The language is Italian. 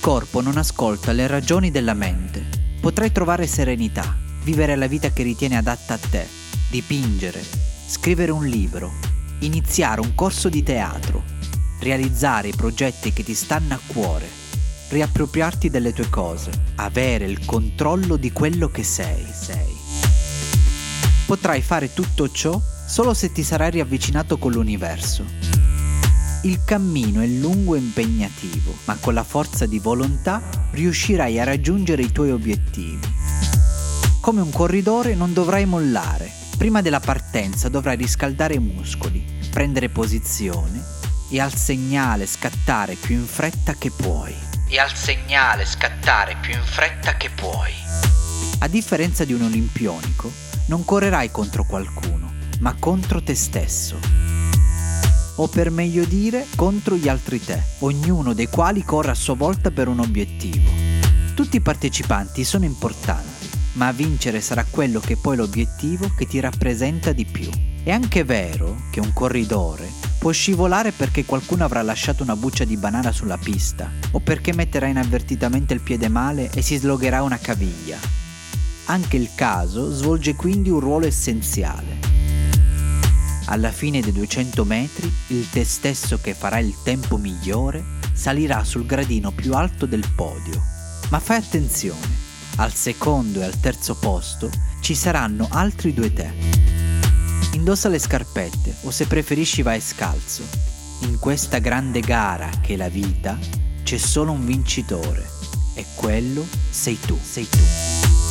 corpo non ascolta le ragioni della mente, potrai trovare serenità, vivere la vita che ritieni adatta a te, dipingere, scrivere un libro, iniziare un corso di teatro, realizzare i progetti che ti stanno a cuore, riappropriarti delle tue cose, avere il controllo di quello che sei. sei. Potrai fare tutto ciò solo se ti sarai riavvicinato con l'universo. Il cammino è lungo e impegnativo, ma con la forza di volontà riuscirai a raggiungere i tuoi obiettivi. Come un corridore non dovrai mollare. Prima della partenza dovrai riscaldare i muscoli, prendere posizione e al segnale scattare più in fretta che puoi. E al segnale scattare più in fretta che puoi. A differenza di un olimpionico, non correrai contro qualcuno, ma contro te stesso. O per meglio dire, contro gli altri te, ognuno dei quali corre a sua volta per un obiettivo. Tutti i partecipanti sono importanti, ma a vincere sarà quello che poi l'obiettivo che ti rappresenta di più. È anche vero che un corridore può scivolare perché qualcuno avrà lasciato una buccia di banana sulla pista, o perché metterà inavvertitamente il piede male e si slogherà una caviglia. Anche il caso svolge quindi un ruolo essenziale. Alla fine dei 200 metri, il te stesso che farà il tempo migliore salirà sul gradino più alto del podio. Ma fai attenzione, al secondo e al terzo posto ci saranno altri due te. Indossa le scarpette o se preferisci vai scalzo. In questa grande gara che è la vita c'è solo un vincitore e quello sei tu, sei tu.